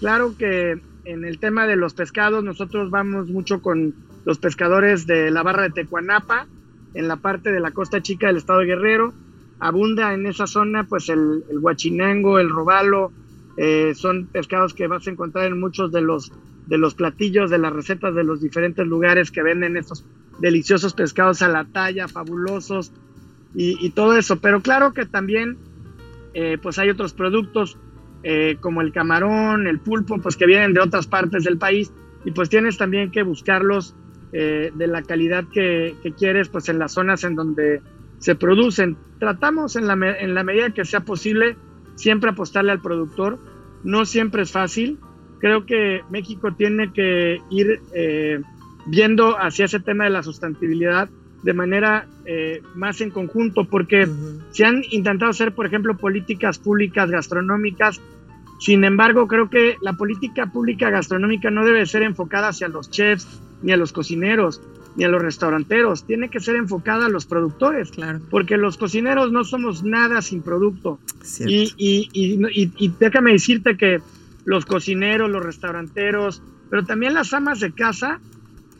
Claro que en el tema de los pescados, nosotros vamos mucho con los pescadores de la barra de Tecuanapa, en la parte de la costa chica del estado de Guerrero. Abunda en esa zona pues el, el guachinango, el robalo, eh, son pescados que vas a encontrar en muchos de los, de los platillos, de las recetas de los diferentes lugares que venden estos deliciosos pescados a la talla, fabulosos y, todo eso. Pero claro que también eh, pues hay otros productos eh, como el camarón, el pulpo, pues que vienen de otras partes del país y pues tienes también que buscarlos eh, de la calidad que, quieres, pues en las zonas en donde se producen. Tratamos en la, en la medida que sea posible siempre apostarle al productor, no siempre es fácil, creo que México tiene que ir eh, viendo hacia ese tema de la sustentabilidad de manera eh, más en conjunto, porque se han intentado hacer, por ejemplo, políticas públicas gastronómicas. Sin embargo, creo que la política pública gastronómica no debe ser enfocada hacia los chefs, ni a los cocineros, ni a los restauranteros. Tiene que ser enfocada a los productores, claro. porque los cocineros no somos nada sin producto. Y, y, y, y, déjame decirte que los cocineros, los restauranteros, pero también las amas de casa,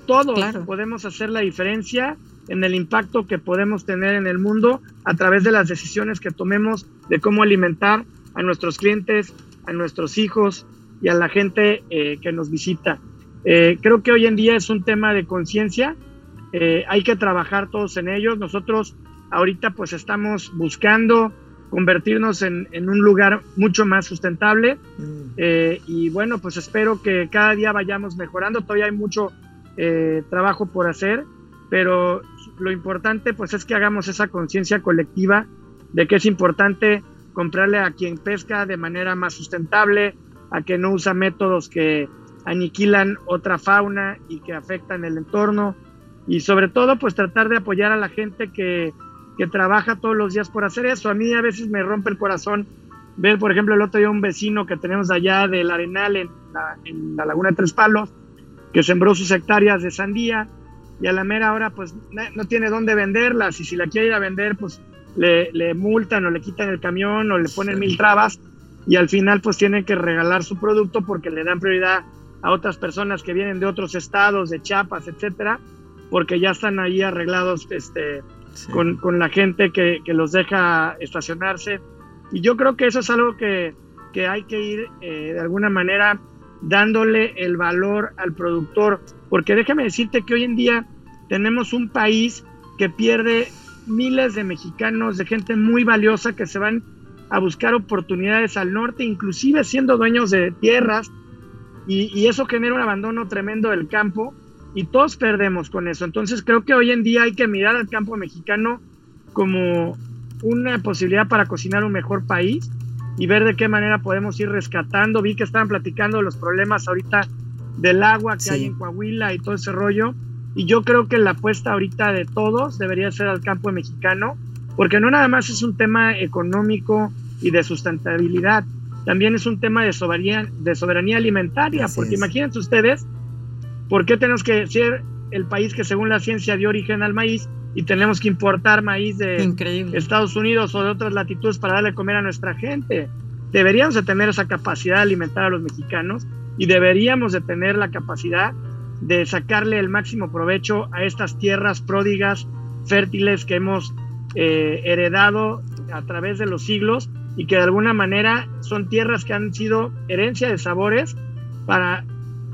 todos podemos hacer la diferencia en el impacto que podemos tener en el mundo a través de las decisiones que tomemos de cómo alimentar a nuestros clientes, a nuestros hijos y a la gente eh, que nos visita. Eh, creo que hoy en día es un tema de conciencia, eh, hay que trabajar todos en ellos. Nosotros ahorita pues estamos buscando convertirnos en, un lugar mucho más sustentable. Mm. Eh, y bueno, pues espero que cada día vayamos mejorando. Todavía hay mucho eh, trabajo por hacer, pero lo importante pues es que hagamos esa conciencia colectiva de que es importante comprarle a quien pesca de manera más sustentable, a que no usa métodos que aniquilan otra fauna y que afectan el entorno y sobre todo pues tratar de apoyar a la gente que, que trabaja todos los días por hacer eso. A mí a veces me rompe el corazón ver, por ejemplo, el otro día un vecino que tenemos allá del Arenal en la, en la Laguna de Tres Palos, que sembró sus hectáreas de sandía y a la mera hora pues no tiene dónde venderlas y si la quiere ir a vender pues le, le multan o le quitan el camión o le ponen mil trabas y al final pues tienen que regalar su producto porque le dan prioridad a otras personas que vienen de otros estados, de Chiapas, etcétera, porque ya están ahí arreglados este, con, la gente que, los deja estacionarse. Y yo creo que eso es algo que, que hay que ir eh, de alguna manera dándole el valor al productor, porque déjame decirte que hoy en día tenemos un país que pierde miles de mexicanos, de gente muy valiosa que se van a buscar oportunidades al norte, inclusive siendo dueños de tierras, y eso genera un abandono tremendo del campo y todos perdemos con eso. Entonces creo que hoy en día hay que mirar al campo mexicano como una posibilidad para cocinar un mejor país y ver de qué manera podemos ir rescatando. Vi que estaban platicando los problemas ahorita del agua que hay en Coahuila y todo ese rollo. Y yo creo que la apuesta ahorita de todos debería ser al campo mexicano, porque no nada más es un tema económico y de sustentabilidad, también es un tema de soberanía, de soberanía alimentaria, porque imagínense ustedes ¿Por qué tenemos que ser el país que según la ciencia dio origen al maíz y tenemos que importar maíz de Estados Unidos o de otras latitudes para darle comer a nuestra gente? Deberíamos de tener esa capacidad de alimentar a los mexicanos y deberíamos de tener la capacidad de sacarle el máximo provecho a estas tierras pródigas, fértiles que hemos eh, heredado a través de los siglos y que de alguna manera son tierras que han sido herencia de sabores para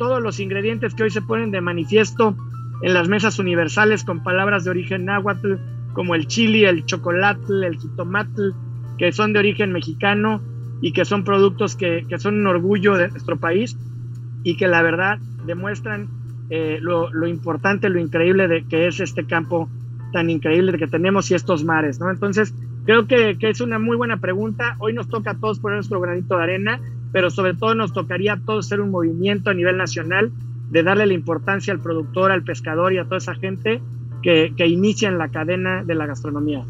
todos los ingredientes que hoy se ponen de manifiesto en las mesas universales con palabras de origen náhuatl, como el chili, el chocolate, el jitomatl, que son de origen mexicano y que son productos que, son un orgullo de nuestro país y que la verdad demuestran eh, lo, importante, lo increíble de que es este campo tan increíble que tenemos y estos mares, ¿no? Entonces, creo que, que, es una muy buena pregunta. Hoy nos toca a todos poner nuestro granito de arena pero sobre todo nos tocaría a todos hacer un movimiento a nivel nacional de darle la importancia al productor, al pescador y a toda esa gente que, que inician la cadena de la gastronomía.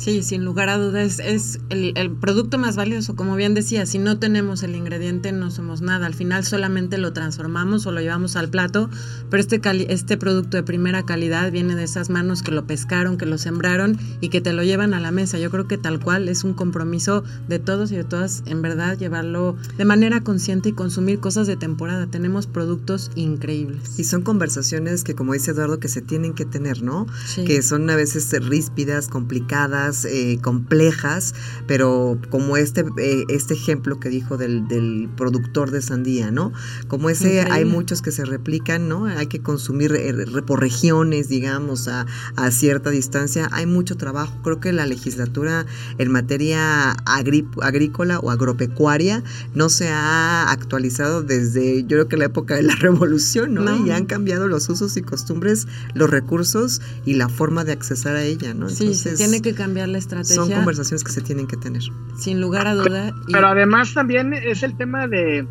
Sí, sin lugar a dudas, es el, producto más valioso. Como bien decía, si no tenemos el ingrediente no somos nada. Al final solamente lo transformamos o lo llevamos al plato, pero este, este producto de primera calidad viene de esas manos que lo pescaron, que lo sembraron y que te lo llevan a la mesa. Yo creo que tal cual es un compromiso de todos y de todas, en verdad, llevarlo de manera consciente y consumir cosas de temporada. Tenemos productos increíbles. Y son conversaciones que, como dice Eduardo, que se tienen que tener, ¿no? Que son a veces ríspidas, complicadas eh, complejas, pero como este, eh, este ejemplo que dijo del, del, productor de sandía, ¿no? Como ese hay muchos que se replican, ¿no? Hay que consumir eh, por regiones, digamos, a, a, cierta distancia. Hay mucho trabajo. Creo que la legislatura en materia agrícola o agropecuaria no se ha actualizado desde, yo creo que la época de la revolución, ¿no? Y han cambiado los usos y costumbres, los recursos y la forma de accesar a ella, ¿no? sí, se tiene que cambiar la estrategia. Son conversaciones que se tienen que tener. Sin lugar a duda. Pero además también es el tema de,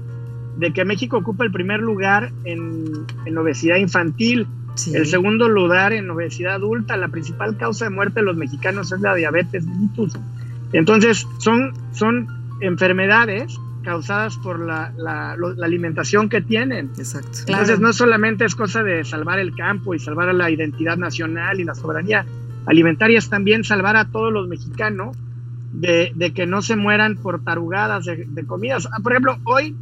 que México ocupa el primer lugar en, obesidad infantil. El segundo lugar en obesidad adulta, la principal causa de muerte de los mexicanos es la diabetes mellitus. Entonces, son, son enfermedades causadas por la, la, alimentación que tienen. Exacto. Entonces, no solamente es cosa de salvar el campo y salvar a la identidad nacional y la soberanía, alimentarias también salvar a todos los mexicanos de, que no se mueran por tarugadas de, comidas. Ah, por ejemplo, hoy,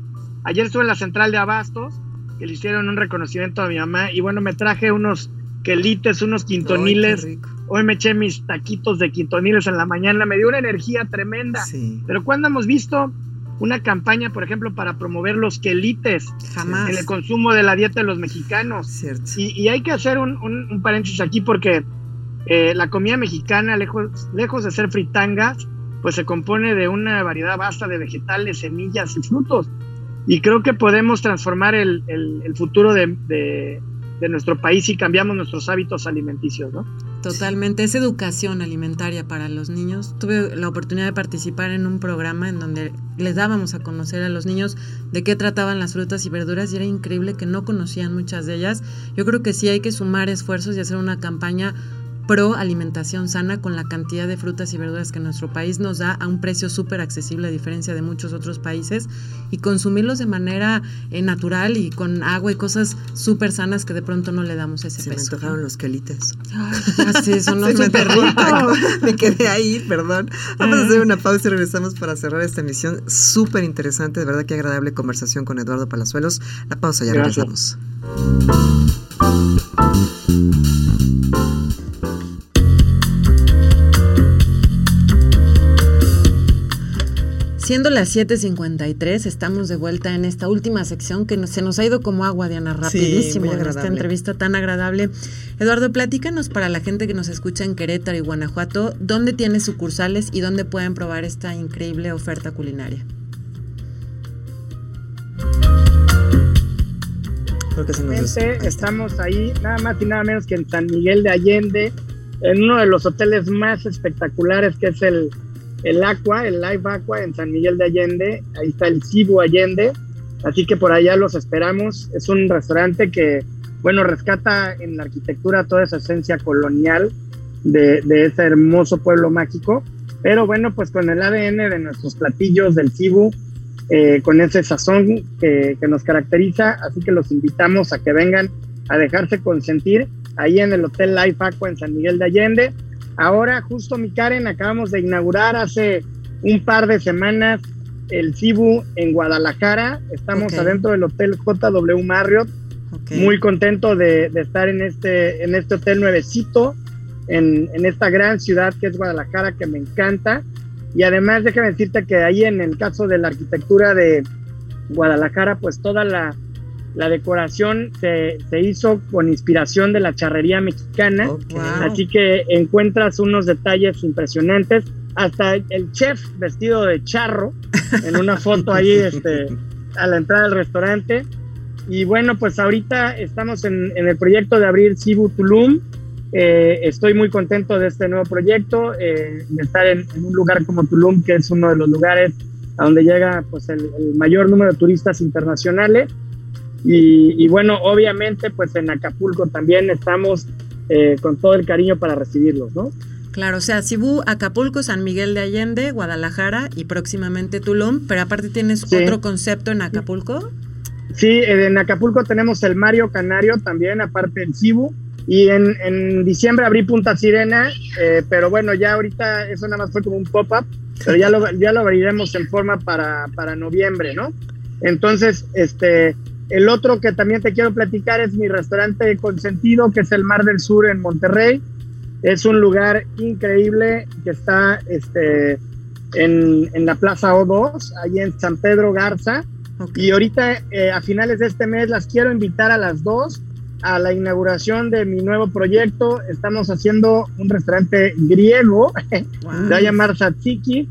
ayer estuve en la central de Abastos, que le hicieron un reconocimiento a mi mamá, y bueno, me traje unos quelites, unos quintoniles. hoy me eché mis taquitos de quintoniles en la mañana, me dio una energía tremenda. Pero cuando hemos visto una campaña, por ejemplo, para promover los quelites Jamás. en el consumo de la dieta de los mexicanos? Y, hay que hacer un, un paréntesis aquí porque eh, la comida mexicana, lejos, lejos de ser fritangas, pues se compone de una variedad vasta de vegetales, semillas y frutos. Y creo que podemos transformar el, futuro de, nuestro país si cambiamos nuestros hábitos alimenticios, ¿no? Totalmente, es educación alimentaria para los niños. Tuve la oportunidad de participar en un programa en donde les dábamos a conocer a los niños de qué trataban las frutas y verduras y era increíble que no conocían muchas de ellas. Yo creo que sí hay que sumar esfuerzos y hacer una campaña pro alimentación sana con la cantidad de frutas y verduras que nuestro país nos da a un precio súper accesible a diferencia de muchos otros países y consumirlos de manera eh, natural y con agua y cosas súper sanas que de pronto no le damos ese Se peso. me antojaron los quelites. Ay, son me, me quedé ahí, perdón. Vamos a hacer una pausa y regresamos para cerrar esta emisión súper interesante. De verdad que agradable conversación con Eduardo Palazuelos. La pausa ya regresamos. Siendo las 7:53, estamos de vuelta en esta última sección que se nos ha ido como agua, Diana, rapidísimo en esta entrevista tan agradable. Eduardo, platícanos para la gente que nos escucha en Querétaro y Guanajuato, ¿dónde tiene sucursales y dónde pueden probar esta increíble oferta culinaria? Estamos ahí nada más y nada menos que en San Miguel de Allende, en uno de los hoteles más espectaculares que es el el Aqua, el Live Aqua en San Miguel de Allende, ahí está el Cibu Allende, así que por allá los esperamos. Es un restaurante que, bueno, rescata en la arquitectura toda esa esencia colonial de, ese hermoso pueblo mágico, pero bueno, pues con el ADN de nuestros platillos del Cibu, eh, con ese sazón que, nos caracteriza, así que los invitamos a que vengan a dejarse consentir ahí en el Hotel Life Aqua en San Miguel de Allende. Ahora, justo mi Karen, acabamos de inaugurar hace un par de semanas el Cibu en Guadalajara. Estamos adentro del Hotel JW Marriott. Muy contento de, estar en este, en este hotel nuevecito, en, en, esta gran ciudad que es Guadalajara, que me encanta. Y además, déjame decirte que ahí en el caso de la arquitectura de Guadalajara, pues toda la, la decoración se, hizo con inspiración de la charrería mexicana, así que encuentras unos detalles impresionantes. Hasta el chef vestido de charro en una foto ahí este, a la entrada del restaurante. Y bueno, pues ahorita estamos en, el proyecto de abrir Cibu Tulum. Eh, estoy muy contento de este nuevo proyecto, eh, de estar en, un lugar como Tulum, que es uno de los lugares a donde llega pues, el mayor número de turistas internacionales y, bueno, obviamente, pues en Acapulco también estamos eh, con todo el cariño para recibirlos, ¿no? Claro, o sea, Cibú, Acapulco, San Miguel de Allende, Guadalajara y próximamente Tulum, pero aparte tienes otro concepto en Acapulco. Sí, en Acapulco tenemos el Mario Canario también, aparte del Cibú. Y en, en, diciembre abrí Punta Sirena, eh, pero bueno, ya ahorita eso nada más fue como un pop-up, pero ya lo, ya lo abriremos en forma para, para noviembre, ¿no? Entonces, este, el otro que también te quiero platicar es mi restaurante consentido, que es el Mar del Sur en Monterrey. Es un lugar increíble que está este, en, la Plaza O2, ahí en San Pedro Garza. Y ahorita, eh, a finales de este mes, las quiero invitar a las dos a la inauguración de mi nuevo proyecto. Estamos haciendo un restaurante griego, se va a llamar Satsiki,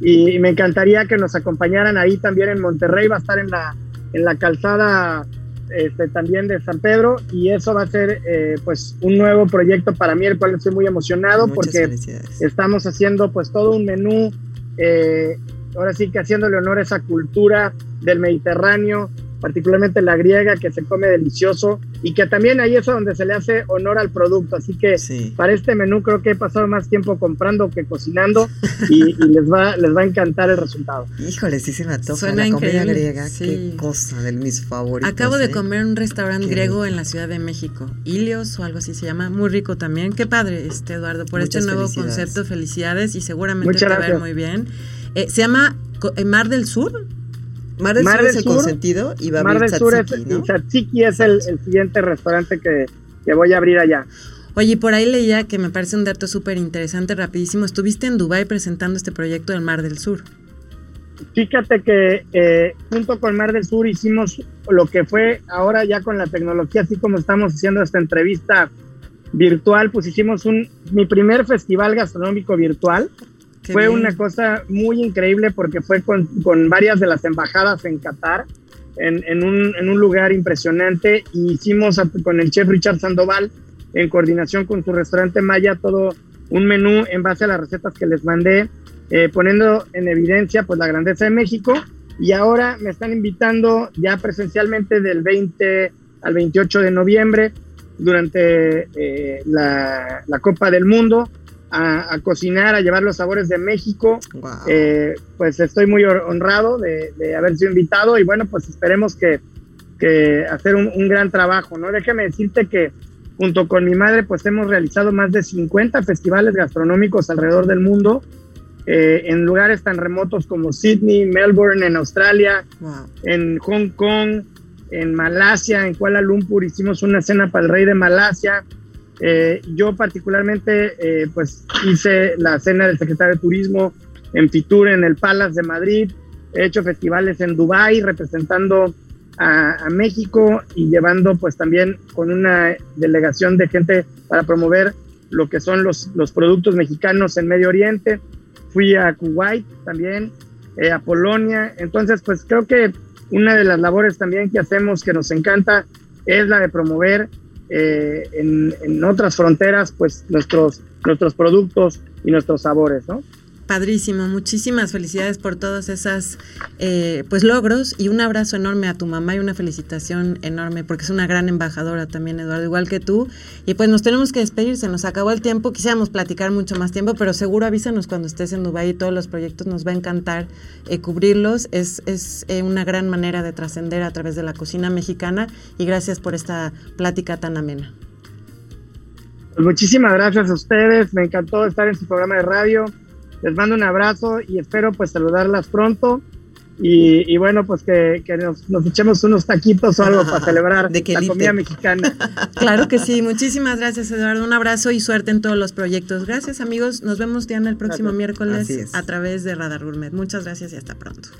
y me encantaría que nos acompañaran ahí también en Monterrey. Va a estar en la en la calzada este, también de San Pedro y eso va a ser eh, pues un nuevo proyecto para mí, el cual estoy muy emocionado porque estamos haciendo pues todo un menú, eh, ahora sí que haciéndole honor a esa cultura del Mediterráneo, particularmente la griega, que se come delicioso y que también ahí es donde se le hace honor al producto. Así que para este menú creo que he pasado más tiempo comprando que cocinando y, les va les va a encantar el resultado. Híjole, sí se me antoja Suena la comida griega, qué cosa de mis favoritos. Acabo de ¿eh? comer en un restaurante griego en la Ciudad de México, Ilios o algo así se llama, muy rico también. Qué padre, este Eduardo, por este nuevo concepto, felicidades y seguramente te va a ver muy bien. Eh, se llama eh, Mar del Sur. Mar del Sur es el consentido y va a Mar del Sur es, es el, siguiente restaurante que, voy a abrir allá. Oye, por ahí leía que me parece un dato súper interesante, rapidísimo. Estuviste en Dubái presentando este proyecto del Mar del Sur. Fíjate que eh, junto con Mar del Sur hicimos lo que fue ahora ya con la tecnología, así como estamos haciendo esta entrevista virtual, pues hicimos un mi primer festival gastronómico virtual fue una cosa muy increíble porque fue con, con, varias de las embajadas en Qatar, en, en, un, en un, lugar impresionante. Y hicimos con el chef Richard Sandoval, en coordinación con su restaurante Maya, todo un menú en base a las recetas que les mandé, eh, poniendo en evidencia pues la grandeza de México. Y ahora me están invitando ya presencialmente del 20 al 28 de noviembre durante eh, la, la, Copa del Mundo a, cocinar, a llevar los sabores de México. Eh, pues estoy muy honrado de, de, haber sido invitado y bueno, pues esperemos que, que hacer un, un, gran trabajo, ¿no? Déjame decirte que junto con mi madre pues hemos realizado más de 50 festivales gastronómicos alrededor del mundo. Eh, en lugares tan remotos como Sydney, Melbourne, en Australia, en Hong Kong, en Malasia, en Kuala Lumpur, hicimos una cena para el rey de Malasia, eh, yo particularmente eh, pues hice la cena del secretario de Turismo en Fitur, en el Palace de Madrid. He hecho festivales en Dubai representando a, a, México y llevando pues también con una delegación de gente para promover lo que son los, los productos mexicanos en Medio Oriente. Fui a Kuwait también, eh, a Polonia. Entonces pues creo que una de las labores también que hacemos que nos encanta es la de promover eh, en, otras fronteras, pues nuestros, nuestros productos y nuestros sabores, ¿no? Padrísimo, muchísimas felicidades por todos esos eh, pues logros y un abrazo enorme a tu mamá y una felicitación enorme porque es una gran embajadora también Eduardo, igual que tú. Y pues nos tenemos que despedir, se nos acabó el tiempo, quisiéramos platicar mucho más tiempo, pero seguro avísanos cuando estés en Dubái todos los proyectos nos va a encantar eh, cubrirlos. Es, es eh, una gran manera de trascender a través de la cocina mexicana y gracias por esta plática tan amena. Pues muchísimas gracias a ustedes, me encantó estar en su programa de radio les mando un abrazo y espero pues saludarlas pronto. Y, bueno, pues que, nos, echemos unos taquitos o algo para celebrar de la comida mexicana. Claro que sí, muchísimas gracias Eduardo, un abrazo y suerte en todos los proyectos. Gracias amigos, nos vemos Diana el próximo miércoles a través de Radar Gourmet. Muchas gracias y hasta pronto.